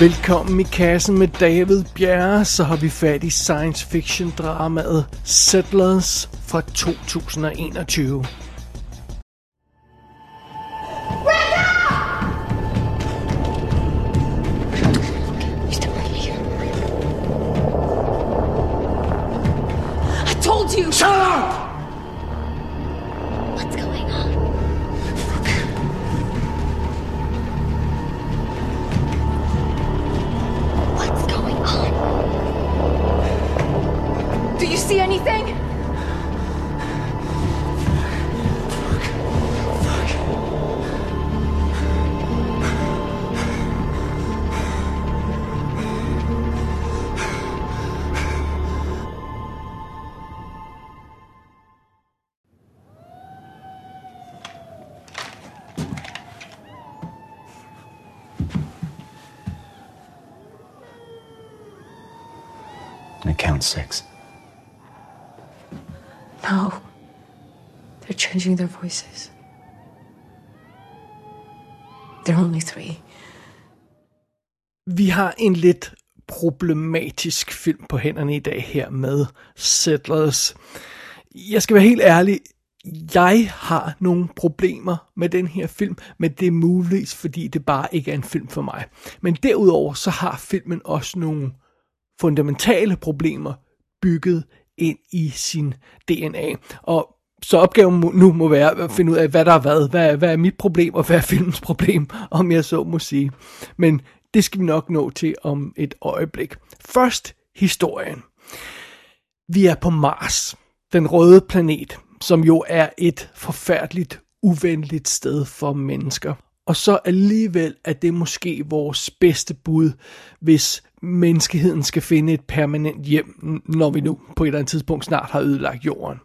Velkommen i kassen med David Bjerre, så har vi fat i science fiction dramaet Settlers fra 2021. I told you! Shut up! Do you see anything? I count six. No. They're changing their voices. They're only three. Vi har en lidt problematisk film på hænderne i dag her med Settlers. Jeg skal være helt ærlig, jeg har nogle problemer med den her film, men det er muligvis, fordi det bare ikke er en film for mig. Men derudover så har filmen også nogle fundamentale problemer bygget ind i sin DNA. Og så opgaven nu må være at finde ud af, hvad der er hvad. Hvad, hvad er mit problem, og hvad er filmens problem, om jeg så må sige. Men det skal vi nok nå til om et øjeblik. Først historien. Vi er på Mars, den røde planet, som jo er et forfærdeligt uvenligt sted for mennesker. Og så alligevel er det måske vores bedste bud, hvis menneskeheden skal finde et permanent hjem, når vi nu på et eller andet tidspunkt snart har ødelagt jorden.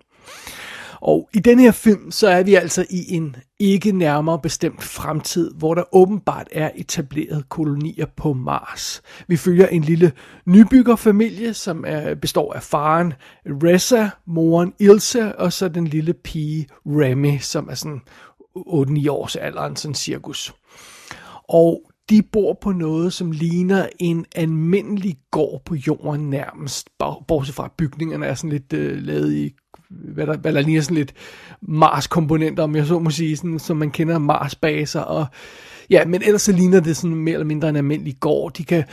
Og i den her film, så er vi altså i en ikke nærmere bestemt fremtid, hvor der åbenbart er etableret kolonier på Mars. Vi følger en lille nybyggerfamilie, som er, består af faren Ressa, moren Ilse, og så den lille pige Remy, som er sådan 8-9 års alderen, sådan cirkus. Og de bor på noget, som ligner en almindelig gård på jorden nærmest, bortset fra bygningerne er sådan lidt øh, lavet i hvad der, hvad der ligner sådan lidt Mars-komponenter, om jeg så må sige, sådan, som man kender Mars-baser, og ja, men ellers så ligner det sådan mere eller mindre en almindelig gård. De kan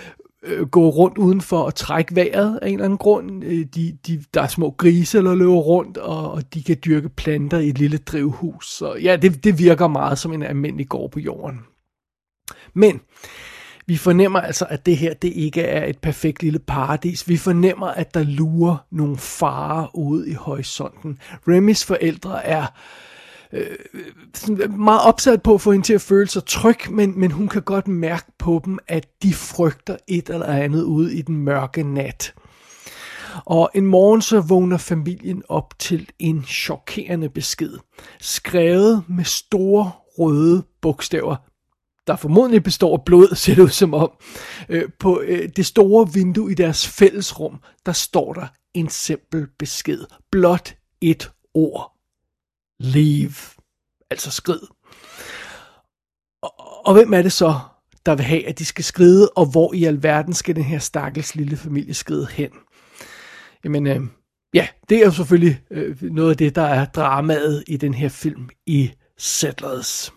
øh, gå rundt udenfor og trække vejret af en eller anden grund. Øh, de, de, der er små grise, der løber rundt, og, og de kan dyrke planter i et lille drivhus. Så ja, det, det virker meget som en almindelig gård på jorden. Men vi fornemmer altså, at det her det ikke er et perfekt lille paradis. Vi fornemmer, at der lurer nogle farer ude i horisonten. Remys forældre er øh, meget opsat på at få hende til at føle sig tryg, men, men hun kan godt mærke på dem, at de frygter et eller andet ude i den mørke nat. Og en morgen så vågner familien op til en chokerende besked, skrevet med store røde bogstaver der formodentlig består af blod, ser det ud som om. Øh, på øh, det store vindue i deres fællesrum, der står der en simpel besked. Blot et ord. Leave. Altså skrid. Og, og hvem er det så, der vil have, at de skal skride, og hvor i alverden skal den her stakkels lille familie skride hen? Jamen, øh, ja, det er jo selvfølgelig øh, noget af det, der er dramaet i den her film i Settlers.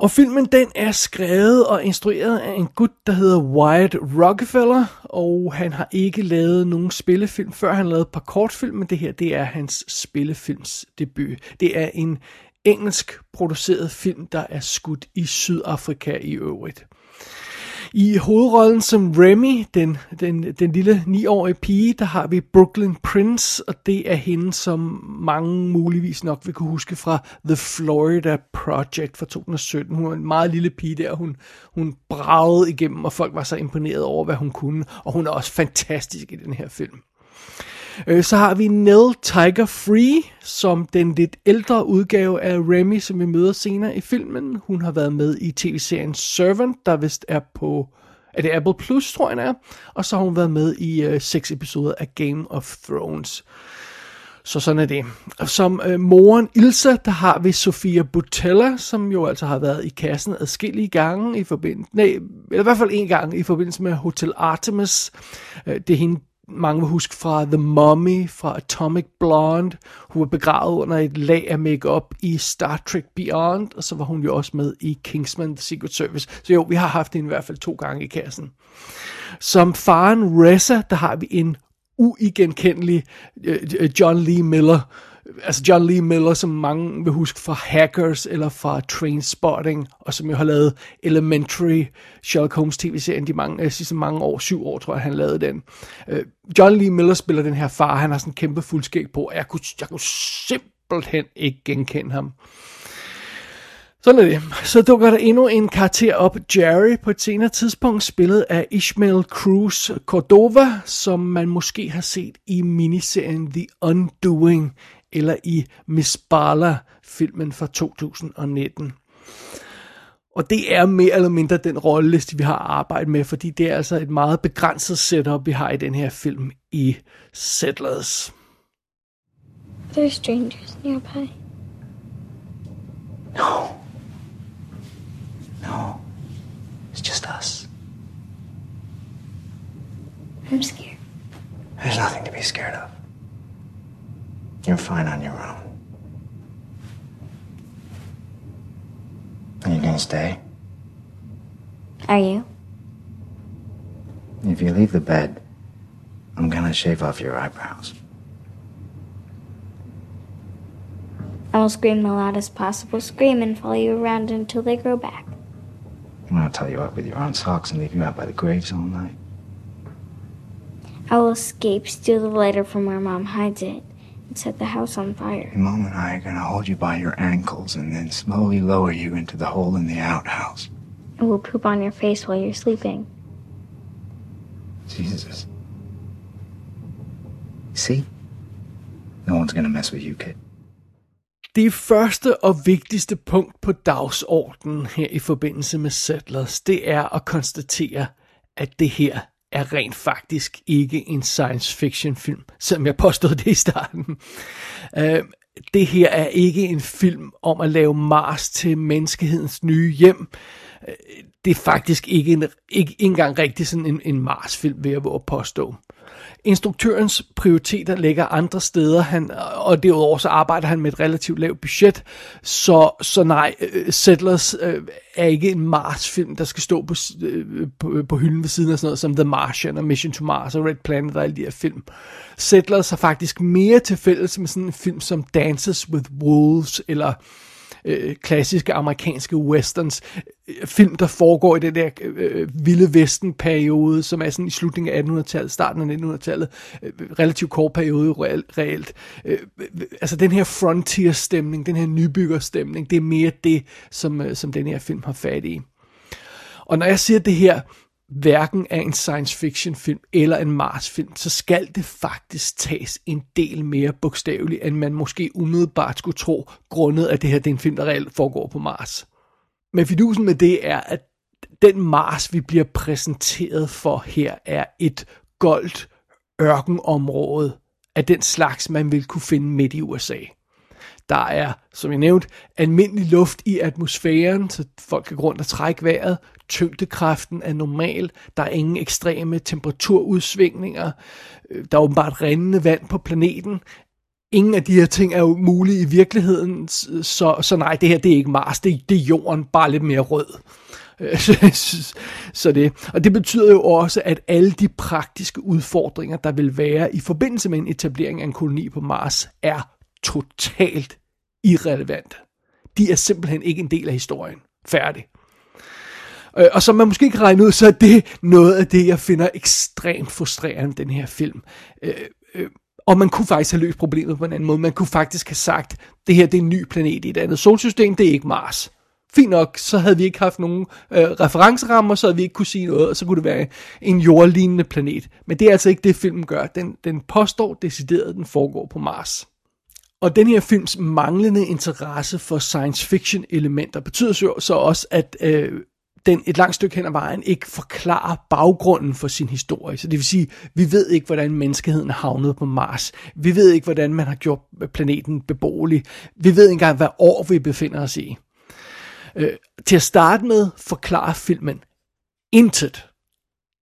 Og filmen den er skrevet og instrueret af en gut, der hedder Wyatt Rockefeller, og han har ikke lavet nogen spillefilm, før han lavede et par kortfilm, men det her det er hans spillefilms debut. Det er en engelsk produceret film, der er skudt i Sydafrika i øvrigt. I hovedrollen som Remy, den, den, den lille 9-årige pige, der har vi Brooklyn Prince, og det er hende, som mange muligvis nok vil kunne huske fra The Florida Project fra 2017. Hun var en meget lille pige der, hun, hun bragede igennem, og folk var så imponeret over, hvad hun kunne, og hun er også fantastisk i den her film. Øh, så har vi Nell Tiger Free, som den lidt ældre udgave af Remy, som vi møder senere i filmen. Hun har været med i tv-serien Servant, der vist er på er det Apple Plus, tror jeg, er. Og så har hun været med i øh, seks episoder af Game of Thrones. Så sådan er det. Som øh, moren Ilsa, der har vi Sofia Butella, som jo altså har været i kassen adskillige gange i forbindelse, nej, eller i hvert fald en gang i forbindelse med Hotel Artemis. Øh, det er hende, mange vil huske fra The Mummy, fra Atomic Blonde. Hun var begravet under et lag af makeup i Star Trek Beyond, og så var hun jo også med i Kingsman The Secret Service. Så jo, vi har haft hende i hvert fald to gange i kassen. Som faren Ressa, der har vi en uigenkendelig øh, øh, John Lee Miller. Altså John Lee Miller, som mange vil huske fra Hackers eller fra Trainspotting, og som jo har lavet Elementary, Sherlock Holmes tv-serien de mange, uh, sidste mange år, syv år tror jeg, han lavede den. Øh, John Lee Miller spiller den her far, han har sådan en kæmpe fuldskæg på, og jeg kunne, jeg kunne simpelthen ikke genkende ham. Sådan er det. Så dukker der endnu en karakter op, Jerry, på et senere tidspunkt, spillet af Ishmael Cruz Cordova, som man måske har set i miniserien The Undoing, eller i Miss Bala, filmen fra 2019. Og det er mere eller mindre den rolleliste, vi har arbejdet med, fordi det er altså et meget begrænset setup, vi har i den her film i Settlers. There are strangers nearby. No. No. It's just us. I'm scared. There's nothing to be scared of. You're fine on your own. Are you gonna stay? Are you? If you leave the bed, I'm gonna shave off your eyebrows. I will scream the loudest possible scream and follow you around until they grow back. I'm gonna tie you up with your own socks and leave you out by the graves all night. I will escape, steal the lighter from where Mom hides it, and set the house on fire. Your mom and I are gonna hold you by your ankles and then slowly lower you into the hole in the outhouse. I will poop on your face while you're sleeping. Jesus. See? No one's gonna mess with you, kid. Det første og vigtigste punkt på dagsordenen her i forbindelse med Settlers, det er at konstatere, at det her er rent faktisk ikke en science fiction film, som jeg påstod det i starten. Uh, det her er ikke en film om at lave Mars til menneskehedens nye hjem. Uh, det er faktisk ikke, en, ikke, engang rigtig sådan en, en Mars-film, vil jeg våge påstå. Instruktørens prioriteter ligger andre steder, han, og derudover så arbejder han med et relativt lavt budget, så, så nej, øh, Settlers øh, er ikke en Mars-film, der skal stå på, øh, på, på hylden ved siden af sådan noget som The Martian og Mission to Mars og Red Planet og alle de her film. Settlers har faktisk mere til fælles med sådan en film som Dances with Wolves eller øh, klassiske amerikanske westerns, Øh, film, der foregår i den der øh, øh, vilde vesten-periode, som er sådan i slutningen af 1800-tallet, starten af 1900-tallet, øh, relativt kort periode reelt. reelt. Øh, altså den her frontier-stemning, den her nybygger-stemning, det er mere det, som, øh, som den her film har fat i. Og når jeg siger det her, hverken er en science fiction film eller en Mars film, så skal det faktisk tages en del mere bogstaveligt, end man måske umiddelbart skulle tro, grundet at det her det er en film, der reelt foregår på Mars. Men fidusen med det er, at den Mars, vi bliver præsenteret for her, er et goldt ørkenområde af den slags, man vil kunne finde midt i USA. Der er, som jeg nævnte, almindelig luft i atmosfæren, så folk kan gå rundt og trække vejret. Tyngdekraften er normal. Der er ingen ekstreme temperaturudsvingninger. Øh, der er åbenbart rindende vand på planeten. Ingen af de her ting er jo mulige i virkeligheden, så, så nej, det her det er ikke Mars, det, det er jorden, bare lidt mere rød. så det. Og det betyder jo også, at alle de praktiske udfordringer, der vil være i forbindelse med en etablering af en koloni på Mars, er totalt irrelevant. De er simpelthen ikke en del af historien. Færdig. Øh, og som man måske kan regne ud, så er det noget af det, jeg finder ekstremt frustrerende den her film. Øh, øh, og man kunne faktisk have løst problemet på en anden måde. Man kunne faktisk have sagt, det her det er en ny planet i et andet solsystem, det er ikke Mars. Fint nok, så havde vi ikke haft nogen øh, referencerammer, så havde vi ikke kunne sige noget, og så kunne det være en jordlignende planet. Men det er altså ikke det, filmen gør. Den, den påstår decideret, at den foregår på Mars. Og den her films manglende interesse for science fiction elementer betyder så, også, at øh, den et langt stykke hen ad vejen ikke forklarer baggrunden for sin historie. Så det vil sige, vi ved ikke, hvordan menneskeheden havnede på Mars. Vi ved ikke, hvordan man har gjort planeten beboelig. Vi ved ikke engang, hvad år vi befinder os i. Øh, til at starte med forklarer filmen intet.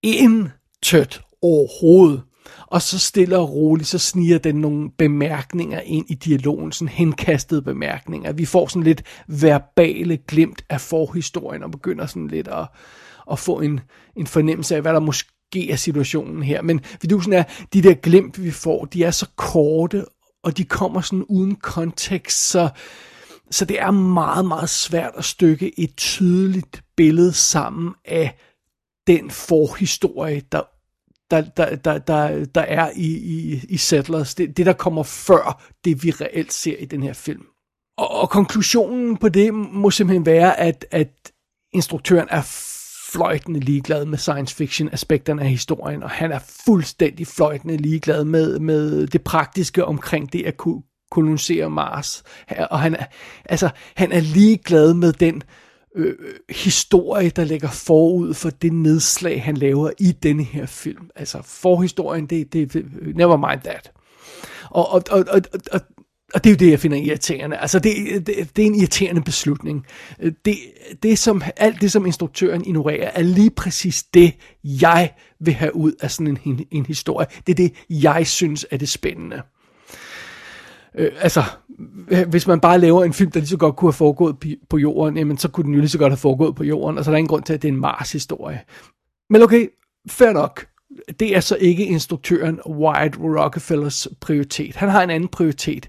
Intet overhovedet. Og så stille og roligt, så sniger den nogle bemærkninger ind i dialogen, sådan henkastede bemærkninger. Vi får sådan lidt verbale glimt af forhistorien, og begynder sådan lidt at, at få en, en fornemmelse af, hvad der måske er situationen her. Men vidusen er, de der glimt, vi får, de er så korte, og de kommer sådan uden kontekst, så, så det er meget, meget svært at stykke et tydeligt billede sammen af den forhistorie, der der, der, der, der, der er i, i, i Settlers. Det, det, der kommer før det, vi reelt ser i den her film. Og, og konklusionen på det må simpelthen være, at, at instruktøren er fløjtende ligeglad med science fiction aspekterne af historien, og han er fuldstændig fløjtende ligeglad med, med det praktiske omkring det at kunne kolonisere Mars. Og han er, altså, han er ligeglad med den øh, øh, historie, der ligger forud for det nedslag, han laver i denne her film. Altså forhistorien, det, det never mind that. Og, og, og, og, og, og det er jo det, jeg finder irriterende. Altså, det, det, det er en irriterende beslutning. Øh, det, det som, alt det, som instruktøren ignorerer, er lige præcis det, jeg vil have ud af sådan en, en historie. Det er det, jeg synes er det spændende. Øh, altså, øh, hvis man bare laver en film, der lige så godt kunne have foregået på jorden, jamen så kunne den jo lige så godt have foregået på jorden, altså, og så er der ingen grund til, at det er en Mars-historie. Men okay, fair nok. Det er så ikke instruktøren Wyatt Rockefellers prioritet. Han har en anden prioritet.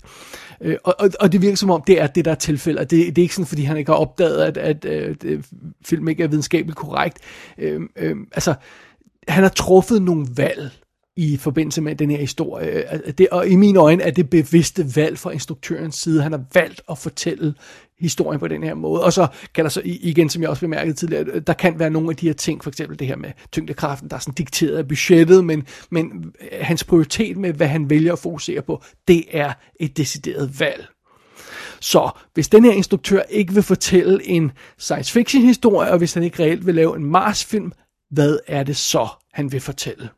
Øh, og, og, og det virker som om, det er det, der er tilfældet. Det, det er ikke sådan, fordi han ikke har opdaget, at, at, at, øh, at film ikke er videnskabeligt korrekt. Øh, øh, altså, han har truffet nogle valg, i forbindelse med den her historie. Det, og i mine øjne er det bevidste valg fra instruktørens side. Han har valgt at fortælle historien på den her måde. Og så kan der så, igen som jeg også bemærkede tidligere, øh, der kan være nogle af de her ting, for eksempel det her med tyngdekraften, der er sådan dikteret af budgettet, men, men øh, hans prioritet med, hvad han vælger at fokusere på, det er et decideret valg. Så hvis den her instruktør ikke vil fortælle en science fiction historie, og hvis han ikke reelt vil lave en Mars-film, hvad er det så, han vil fortælle?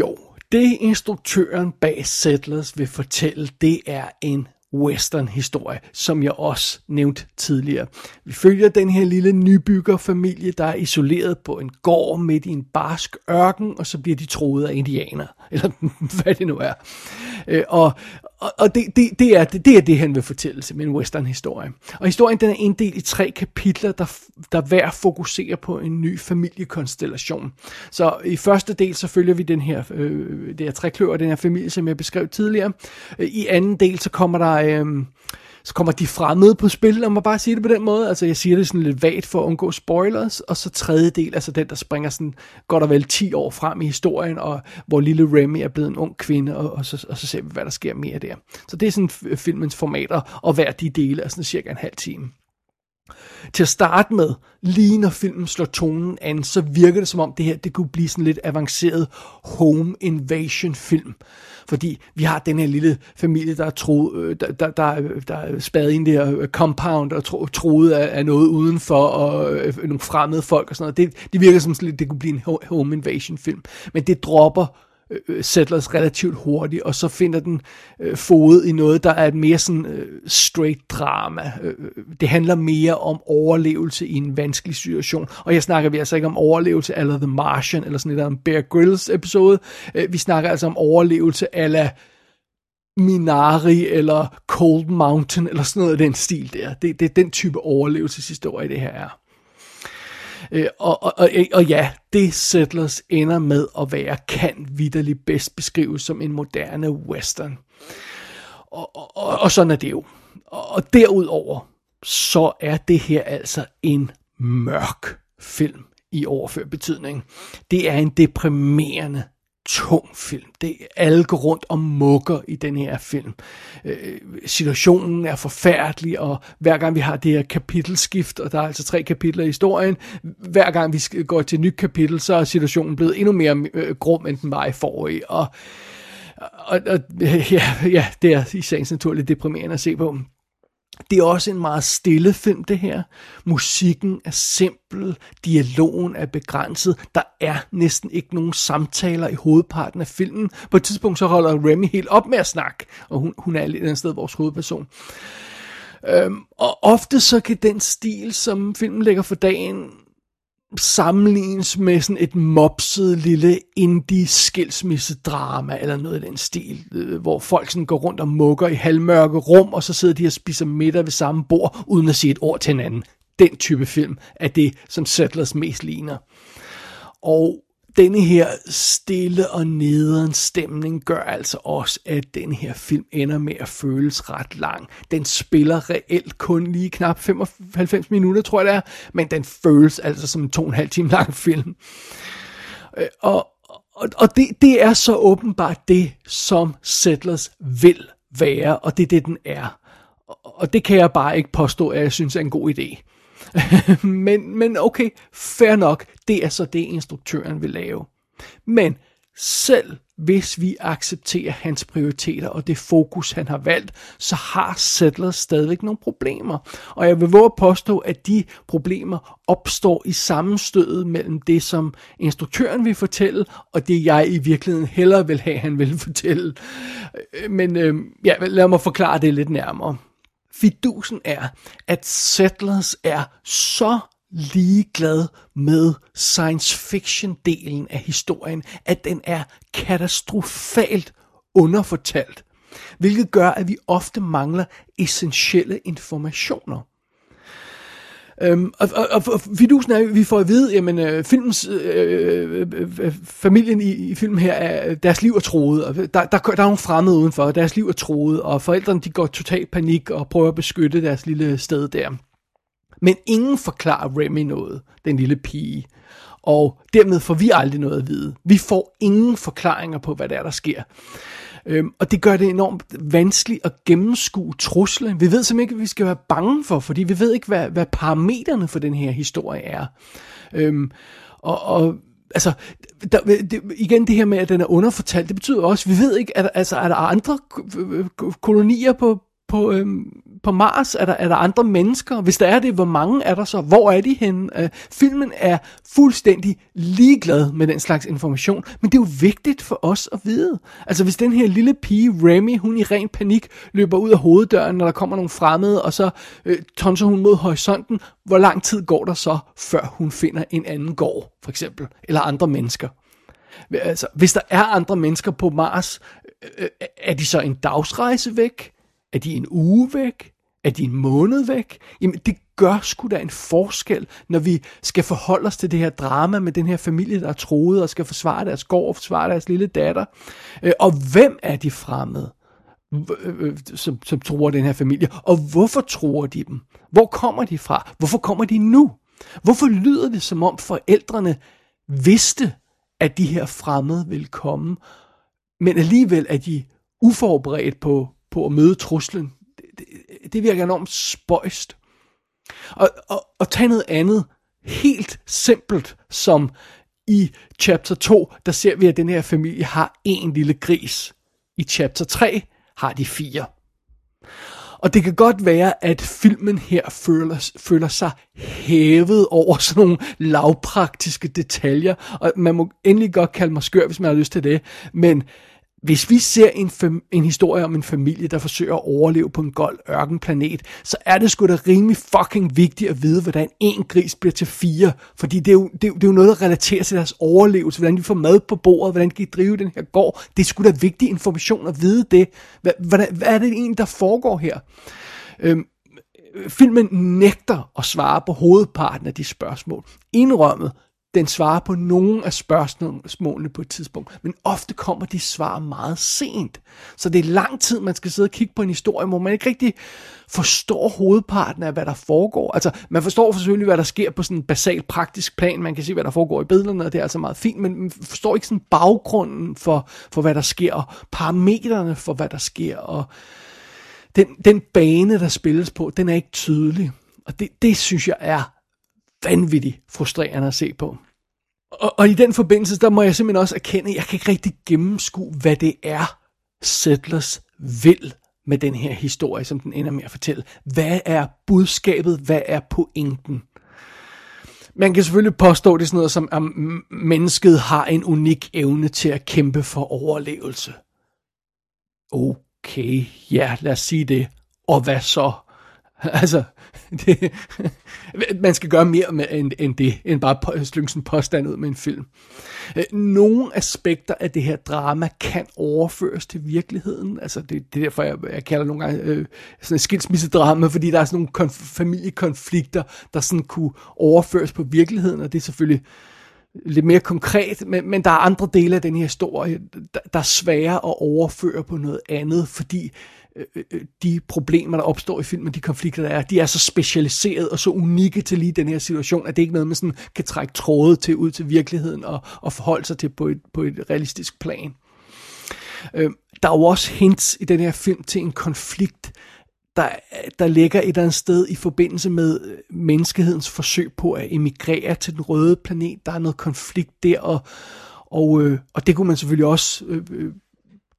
Jo, det instruktøren bag Settlers vil fortælle, det er en western-historie, som jeg også nævnte tidligere. Vi følger den her lille nybyggerfamilie, der er isoleret på en gård midt i en barsk ørken, og så bliver de troet af indianer, eller hvad det nu er. Øh, og, og, og det, det, det, er, det, det er det, han vil fortælle med en western-historie. Og historien den er inddelt i tre kapitler, der, der hver fokuserer på en ny familiekonstellation. Så i første del, så følger vi den her, øh, det her trækløver, den her familie, som jeg beskrev tidligere. Øh, I anden del, så kommer der... Øh, så kommer de fremmede på spil, lad mig bare sige det på den måde. Altså jeg siger det sådan lidt vagt for at undgå spoilers. Og så tredje del, altså den, der springer sådan godt og vel 10 år frem i historien, og hvor lille Remy er blevet en ung kvinde, og, og, så, og så ser vi, hvad der sker mere der. Så det er sådan filmens formater, og hver de dele er sådan cirka en halv time. Til at starte med, lige når filmen slår tonen an, så virker det som om det her, det kunne blive sådan lidt avanceret home invasion film. Fordi vi har den her lille familie, der er, tro, øh, der, der, der, der er spadet ind der øh, compound og tro, troet af, af noget udenfor, og øh, nogle fremmede folk og sådan noget. Det, det virker som sådan lidt, det kunne blive en home invasion film. Men det dropper øh, Settlers relativt hurtigt, og så finder den øh, fod i noget, der er et mere sådan øh, straight drama. Øh, øh det handler mere om overlevelse i en vanskelig situation, og jeg snakker vi altså ikke om overlevelse eller The Martian, eller sådan et en Bear Grylls episode. Øh, vi snakker altså om overlevelse ala Minari eller Cold Mountain, eller sådan noget af den stil der. Det, det er den type overlevelseshistorie, det her er. Øh, og, og, og, øh, og ja, det Settlers ender med at være, kan vidderligt bedst beskrives som en moderne western. Og, og, og, og sådan er det jo. Og derudover, så er det her altså en mørk film i overført betydning. Det er en deprimerende tung film. Det alle går rundt og mukker i den her film. Øh, situationen er forfærdelig, og hver gang vi har det her kapitelskift, og der er altså tre kapitler i historien, hver gang vi går til et nyt kapitel, så er situationen blevet endnu mere øh, grum, end den var i forrige. Og, og, og ja, ja, det er i sagens naturligt deprimerende at se på. Det er også en meget stille film, det her. Musikken er simpel, dialogen er begrænset, der er næsten ikke nogen samtaler i hovedparten af filmen. På et tidspunkt så holder Remy helt op med at snakke, og hun, hun er lidt andet sted vores hovedperson. Øhm, og ofte så kan den stil, som filmen lægger for dagen, sammenlignes med sådan et mopset lille indie skilsmissedrama eller noget i den stil, øh, hvor folk sådan går rundt og mukker i halvmørke rum, og så sidder de og spiser middag ved samme bord, uden at sige et ord til hinanden. Den type film er det, som Settlers mest ligner. Og denne her stille og nederen stemning gør altså også, at den her film ender med at føles ret lang. Den spiller reelt kun lige knap 95 minutter, tror jeg det er, men den føles altså som en to og en halv time lang film. Øh, og, og, og det, det er så åbenbart det, som Settlers vil være, og det er det, den er. Og det kan jeg bare ikke påstå, at jeg synes er en god idé. men, men okay, fair nok, det er så det, instruktøren vil lave. Men selv hvis vi accepterer hans prioriteter og det fokus, han har valgt, så har Settlers stadigvæk nogle problemer. Og jeg vil våge at påstå, at de problemer opstår i sammenstødet mellem det, som instruktøren vil fortælle, og det jeg i virkeligheden hellere vil have, han vil fortælle. Øh, men øh, ja, lad mig forklare det lidt nærmere. Fidusen er, at Settlers er så ligeglad med science fiction delen af historien, at den er katastrofalt underfortalt, hvilket gør, at vi ofte mangler essentielle informationer. Øhm, og, og, og, og fidusen er, at vi får at vide, at øh, filmens, øh, øh, øh, familien i, i filmen her, er, deres liv er troet, og der, der, der er nogle fremmede udenfor, og deres liv er troet, og forældrene de går totalt panik og prøver at beskytte deres lille sted der. Men ingen forklarer Remy noget, den lille pige. Og dermed får vi aldrig noget at vide. Vi får ingen forklaringer på, hvad der er, der sker. Øhm, og det gør det enormt vanskeligt at gennemskue truslen. Vi ved simpelthen ikke, hvad vi skal være bange for, fordi vi ved ikke, hvad, hvad parametrene for den her historie er. Øhm, og, og altså, der, det, igen det her med, at den er underfortalt, det betyder også, at vi ved ikke, at, altså, er der andre øh, kolonier på, på, øhm, på Mars? Er der, er der andre mennesker? Hvis der er det, hvor mange er der så? Hvor er de henne? Øh, filmen er fuldstændig ligeglad med den slags information, men det er jo vigtigt for os at vide. Altså hvis den her lille pige, Remy, hun i ren panik løber ud af hoveddøren, når der kommer nogle fremmede, og så øh, tonser hun mod horisonten, hvor lang tid går der så, før hun finder en anden gård, for eksempel, eller andre mennesker? Altså, hvis der er andre mennesker på Mars, øh, øh er de så en dagsrejse væk? Er de en uge væk? Er de en måned væk? Jamen, det gør sgu da en forskel, når vi skal forholde os til det her drama med den her familie, der er troet og skal forsvare deres gård og forsvare deres lille datter. Øh, og hvem er de fremmede? Øh, øh, som, som tror den her familie, og hvorfor tror de dem? Hvor kommer de fra? Hvorfor kommer de nu? Hvorfor lyder det som om forældrene vidste, at de her fremmede ville komme, men alligevel er de uforberedt på, på at møde truslen. Det, det, det virker enormt spøjst. Og, og, og tag noget andet, helt simpelt, som i chapter 2, der ser vi, at den her familie har en lille gris. I chapter 3 har de fire. Og det kan godt være, at filmen her føler, føler sig hævet over sådan nogle lavpraktiske detaljer, og man må endelig godt kalde mig skør, hvis man har lyst til det, men hvis vi ser en, fam- en historie om en familie, der forsøger at overleve på en gold ørkenplanet, så er det sgu da rimelig fucking vigtigt at vide, hvordan en gris bliver til fire. Fordi det er, jo, det, er, det er jo noget, der relaterer til deres overlevelse, hvordan de får mad på bordet, hvordan de kan drive den her gård. Det er sgu da vigtig information at vide det. Hvad, hvad, hvad er det egentlig, der foregår her? Øhm, filmen nægter at svare på hovedparten af de spørgsmål. Indrømmet, den svarer på nogle af spørgsmålene på et tidspunkt, men ofte kommer de svar meget sent. Så det er lang tid, man skal sidde og kigge på en historie, hvor man ikke rigtig forstår hovedparten af, hvad der foregår. Altså, man forstår selvfølgelig, hvad der sker på sådan en basal praktisk plan. Man kan se, hvad der foregår i billederne, og det er altså meget fint, men man forstår ikke sådan baggrunden for, for hvad der sker, og parametrene for, hvad der sker, og den, den bane, der spilles på, den er ikke tydelig. Og det, det synes jeg er vanvittigt frustrerende at se på. Og, og i den forbindelse, der må jeg simpelthen også erkende, at jeg kan ikke rigtig gennemskue, hvad det er, Settlers vil med den her historie, som den ender med at fortælle. Hvad er budskabet? Hvad er pointen? Man kan selvfølgelig påstå det sådan noget som, at mennesket har en unik evne til at kæmpe for overlevelse. Okay, ja, lad os sige det. Og hvad så? Altså, det, man skal gøre mere med, end, end det, end bare slynge sådan påstand ud med en film. Øh, nogle aspekter af det her drama kan overføres til virkeligheden. Altså, det, det er derfor, jeg, jeg kalder nogle gange øh, sådan et skilsmissedrama, fordi der er sådan nogle konf- familiekonflikter, der sådan kunne overføres på virkeligheden, og det er selvfølgelig lidt mere konkret, men, men der er andre dele af den her historie, der, der er svære at overføre på noget andet, fordi Øh, øh, øh, de problemer, der opstår i filmen, de konflikter, der er, de er så specialiseret og så unikke til lige den her situation, at det ikke er noget, man sådan kan trække tråde til ud til virkeligheden og, og forholde sig til på et, på et realistisk plan. Øh, der er jo også hints i den her film til en konflikt, der, der ligger et eller andet sted i forbindelse med øh, menneskehedens forsøg på at emigrere til den røde planet. Der er noget konflikt der, og, og, øh, og det kunne man selvfølgelig også øh,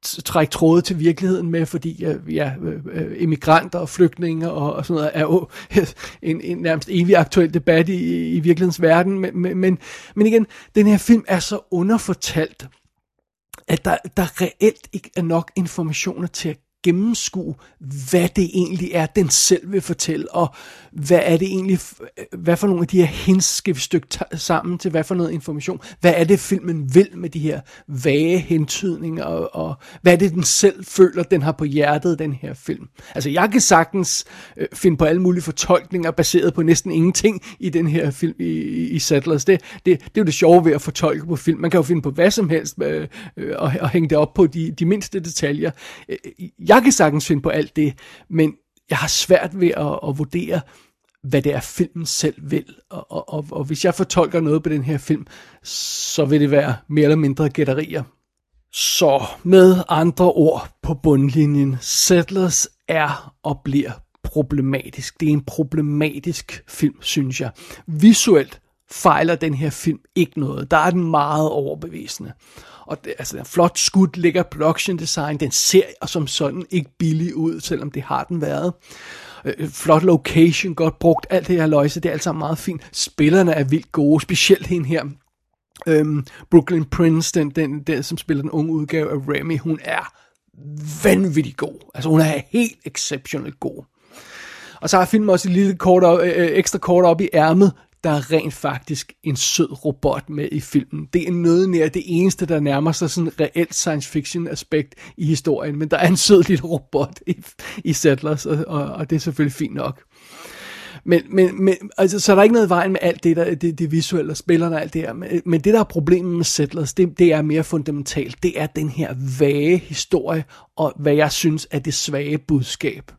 trække tråde til virkeligheden med, fordi ja, øh, øh, emigranter og flygtninge og, og sådan noget er jo en, en nærmest evig aktuel debat i, i virkelighedens verden. Men, men, men igen, den her film er så underfortalt, at der, der reelt ikke er nok informationer til at gennemskue, hvad det egentlig er, den selv vil fortælle, og hvad er det egentlig, hvad for nogle af de her hints skal vi stykke sammen til, hvad for noget information, hvad er det filmen vil med de her vage hentydninger, og, og hvad er det den selv føler, den har på hjertet, den her film. Altså jeg kan sagtens øh, finde på alle mulige fortolkninger, baseret på næsten ingenting i den her film i, i Settlers. Det, det, det er jo det sjove ved at fortolke på film. Man kan jo finde på hvad som helst, øh, øh, og, og hænge det op på de, de mindste detaljer. Øh, jeg kan sagtens finde på alt det, men jeg har svært ved at, at vurdere, hvad det er, filmen selv vil. Og, og, og, og hvis jeg fortolker noget på den her film, så vil det være mere eller mindre gætterier. Så med andre ord på bundlinjen, Settlers er og bliver problematisk. Det er en problematisk film, synes jeg. Visuelt fejler den her film ikke noget. Der er den meget overbevisende. Og det, altså, det er flot skud, ligger production design, den ser som sådan ikke billig ud, selvom det har den været. Øh, øh, flot location, godt brugt, alt det her løjse, det er alt sammen meget fint. Spillerne er vildt gode, specielt hende her, øhm, Brooklyn Prince, den, den, den, som spiller den unge udgave af Remy, hun er vanvittig god. Altså hun er helt exceptionelt god. Og så har filmen også et lille kort op, øh, øh ekstra kort op i ærmet, der er rent faktisk en sød robot med i filmen. Det er noget nær det eneste, der nærmer sig sådan et reelt science fiction aspekt i historien, men der er en sød lille robot i, i Settlers, og, og, og det er selvfølgelig fint nok. Men, men, men altså, så er der ikke noget i vejen med alt det, der, det, det visuelle og spillerne og alt det her. Men, men det, der er problemet med Settlers, det, det er mere fundamentalt. Det er den her vage historie, og hvad jeg synes er det svage budskab.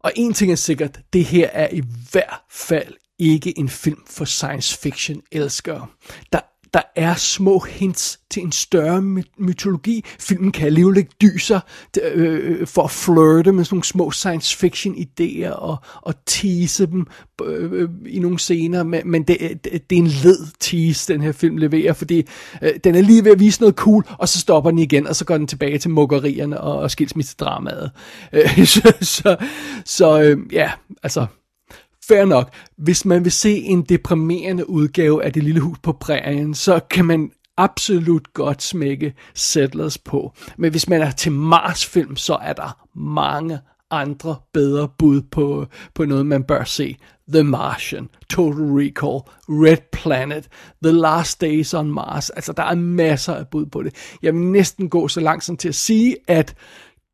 Og en ting er sikkert, det her er i hvert fald ikke en film for science fiction elskere. Der der er små hints til en større mytologi. Filmen kan alligevel ikke dyser øh, øh, for at flirte med sådan nogle små science fiction idéer og, og tease dem øh, øh, i nogle scener, men, men det, det, det er en led tease, den her film leverer, fordi øh, den er lige ved at vise noget cool, og så stopper den igen, og så går den tilbage til muggerierne og, og skilsmissedramaet. Øh, så så, så øh, ja, altså fair nok. Hvis man vil se en deprimerende udgave af Det Lille Hus på prærien, så kan man absolut godt smække Settlers på. Men hvis man er til Mars-film, så er der mange andre bedre bud på, på noget, man bør se. The Martian, Total Recall, Red Planet, The Last Days on Mars. Altså, der er masser af bud på det. Jeg vil næsten gå så langt som til at sige, at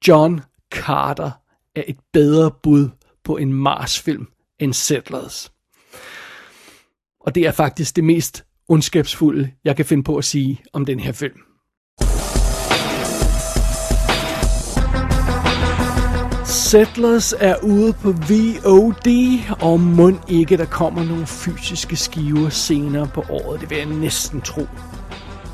John Carter er et bedre bud på en Mars-film end Settlers. Og det er faktisk det mest ondskabsfulde, jeg kan finde på at sige om den her film. Settlers er ude på VOD, og mund ikke, der kommer nogle fysiske skiver senere på året. Det vil jeg næsten tro.